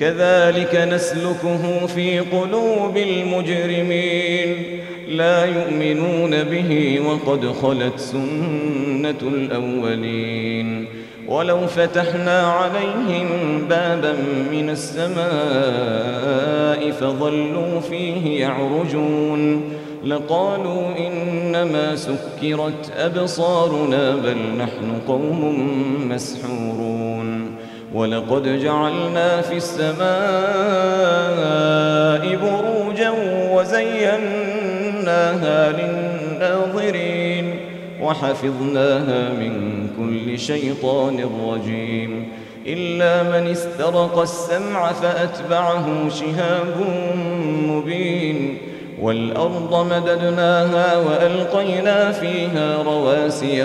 كذلك نسلكه في قلوب المجرمين. لا يؤمنون به وقد خلت سنة الأولين. ولو فتحنا عليهم بابا من السماء فظلوا فيه يعرجون. لقالوا إنما سكرت أبصارنا بل نحن قوم مسحورون. ولقد جعلنا في السماء بروجا وزيناها للناظرين وحفظناها من كل شيطان رجيم إلا من استرق السمع فأتبعه شهاب مبين والأرض مددناها وألقينا فيها رواسي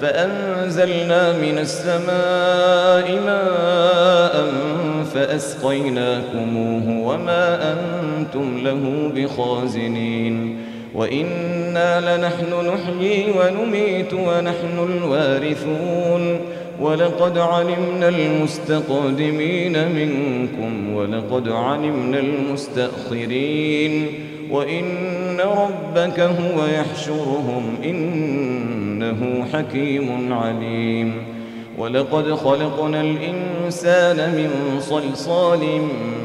فأنزلنا من السماء ماء فأسقيناكموه وما أنتم له بخازنين وإنا لنحن نحيي ونميت ونحن الوارثون ولقد علمنا المستقدمين منكم ولقد علمنا المستأخرين وإن ربك هو يحشرهم إنه حكيم عليم ولقد خلقنا الإنسان من صلصال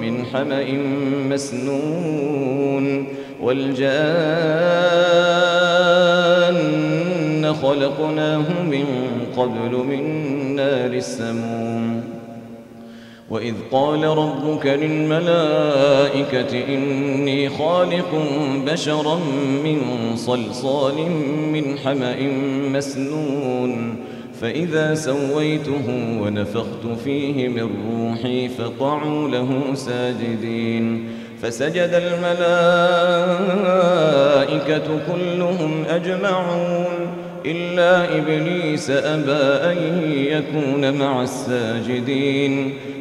من حمأ مسنون والجان خلقناه من قبل من نار السموم وإذ قال ربك للملائكة إني خالق بشرا من صلصال من حمأ مسنون فإذا سويته ونفخت فيه من روحي فقعوا له ساجدين فسجد الملائكة كلهم أجمعون إلا إبليس أبى أن يكون مع الساجدين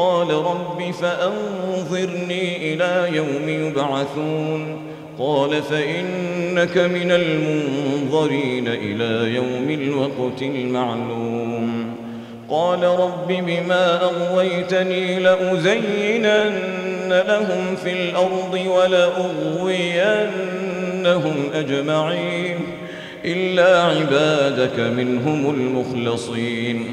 قال رب فأنظرني إلى يوم يبعثون. قال فإنك من المنظرين إلى يوم الوقت المعلوم. قال رب بما أغويتني لأزينن لهم في الأرض ولأغوينهم أجمعين. إلا عبادك منهم المخلصين.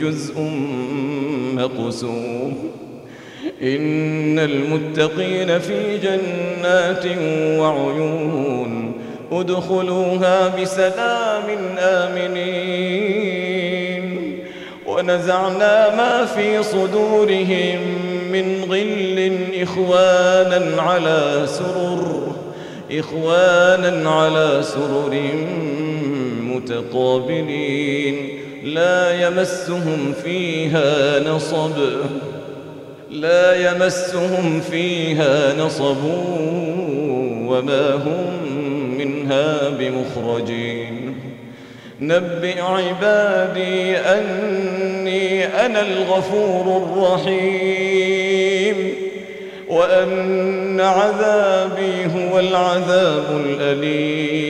جزء مقسوم. إن المتقين في جنات وعيون. ادخلوها بسلام آمنين. ونزعنا ما في صدورهم من غل إخوانا على سرر. إخوانا على سرر متقابلين. لا يمسهم فيها نصب. لا يمسهم فيها نصب وما هم منها بمخرجين. نبئ عبادي أني أنا الغفور الرحيم. وأن عذابي هو العذاب الأليم.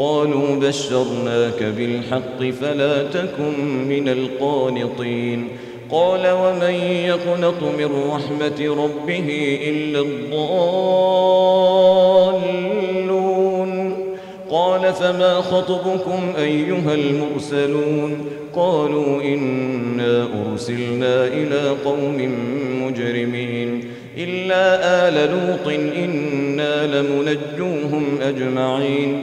قالوا بشرناك بالحق فلا تكن من القانطين. قال ومن يقنط من رحمة ربه إلا الضالون؟ قال فما خطبكم أيها المرسلون؟ قالوا إنا أرسلنا إلى قوم مجرمين. إلا آل لوط إنا لمنجوهم أجمعين.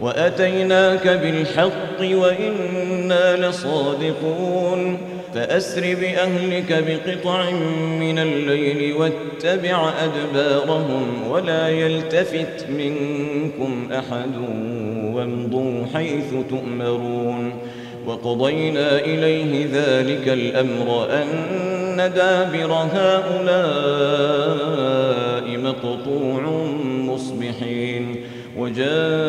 وأتيناك بالحق وإنا لصادقون. فأسر بأهلك بقطع من الليل واتبع أدبارهم ولا يلتفت منكم أحد وامضوا حيث تؤمرون. وقضينا إليه ذلك الأمر أن دابر هؤلاء مقطوع مصبحين. وجاء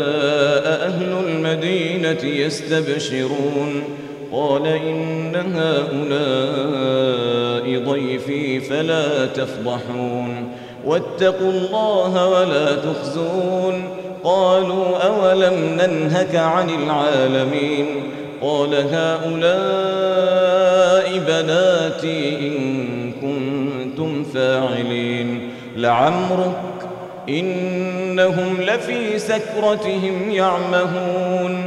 المدينة يستبشرون. قال إن هؤلاء ضيفي فلا تفضحون. واتقوا الله ولا تخزون. قالوا أولم ننهك عن العالمين. قال هؤلاء بناتي إن كنتم فاعلين. لعمرك إنهم لفي سكرتهم يعمهون.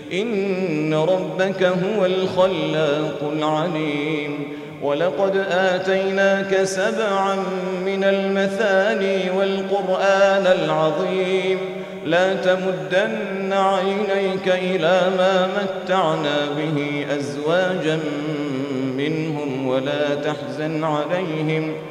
إن ربك هو الخلاق العليم. ولقد آتيناك سبعا من المثاني والقرآن العظيم. لا تمدن عينيك إلى ما متعنا به أزواجا منهم ولا تحزن عليهم ۖ.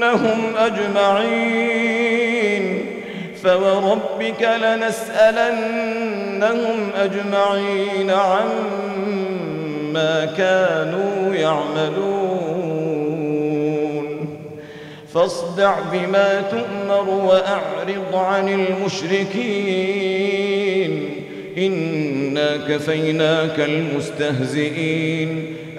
لنسألنهم أجمعين. فوربك لنسألنهم أجمعين عما كانوا يعملون. فاصدع بما تؤمر وأعرض عن المشركين. إنا كفيناك المستهزئين.